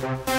Bye.